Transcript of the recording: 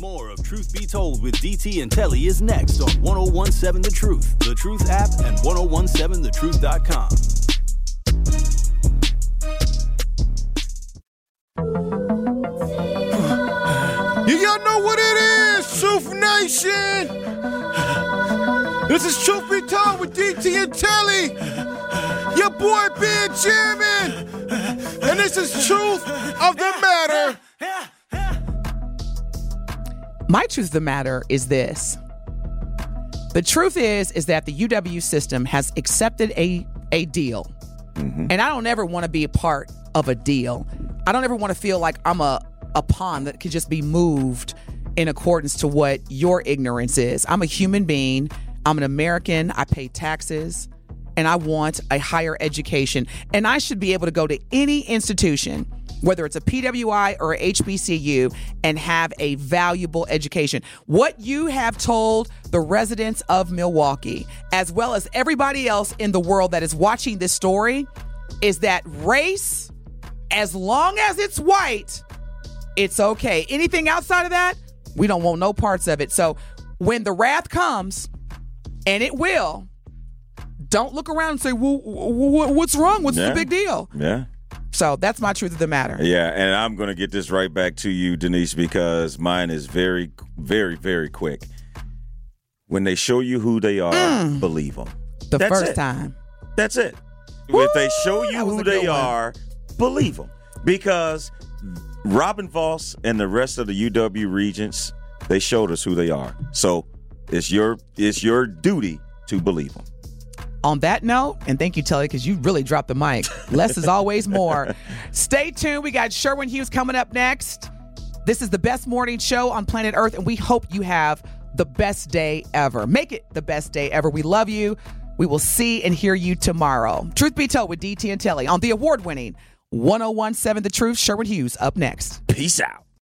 More of Truth Be Told with DT and Telly is next on 1017 The Truth, The Truth app, and 1017thetruth.com. You y'all know what it is, Truth Nation. This is Truth Be Told with DT and Telly. Your boy Benjamin. And this is Truth of the My truth of the matter is this. The truth is is that the UW system has accepted a a deal. Mm-hmm. And I don't ever want to be a part of a deal. I don't ever want to feel like I'm a a pawn that could just be moved in accordance to what your ignorance is. I'm a human being. I'm an American. I pay taxes and I want a higher education. And I should be able to go to any institution, whether it's a PWI or a HBCU, and have a valuable education. What you have told the residents of Milwaukee, as well as everybody else in the world that is watching this story, is that race, as long as it's white, it's okay. Anything outside of that, we don't want no parts of it. So when the wrath comes, and it will, don't look around and say, well, wh- wh- what's wrong? What's Yeah. the big deal? Yeah. So that's my truth of the matter. Yeah, and I'm going to get this right back to you, Denise, because mine is very, very, very quick. When they show you who they are, mm. believe them. The That's first it. time. That's it. if they show you who they are, believe them. Because Robin Vos and the rest of the UW regents, they showed us who they are. So it's your it's your duty to believe them. On that note, and thank you, Telly, because you really dropped the mic. Less is always more. Stay tuned. We got Sherwin Hughes coming up next. This is the best morning show on planet Earth, and we hope you have the best day ever. Make it the best day ever. We love you. We will see and hear you tomorrow. Truth be told with DT and Telly on the award winning 1017 The Truth. Sherwin Hughes up next. Peace out.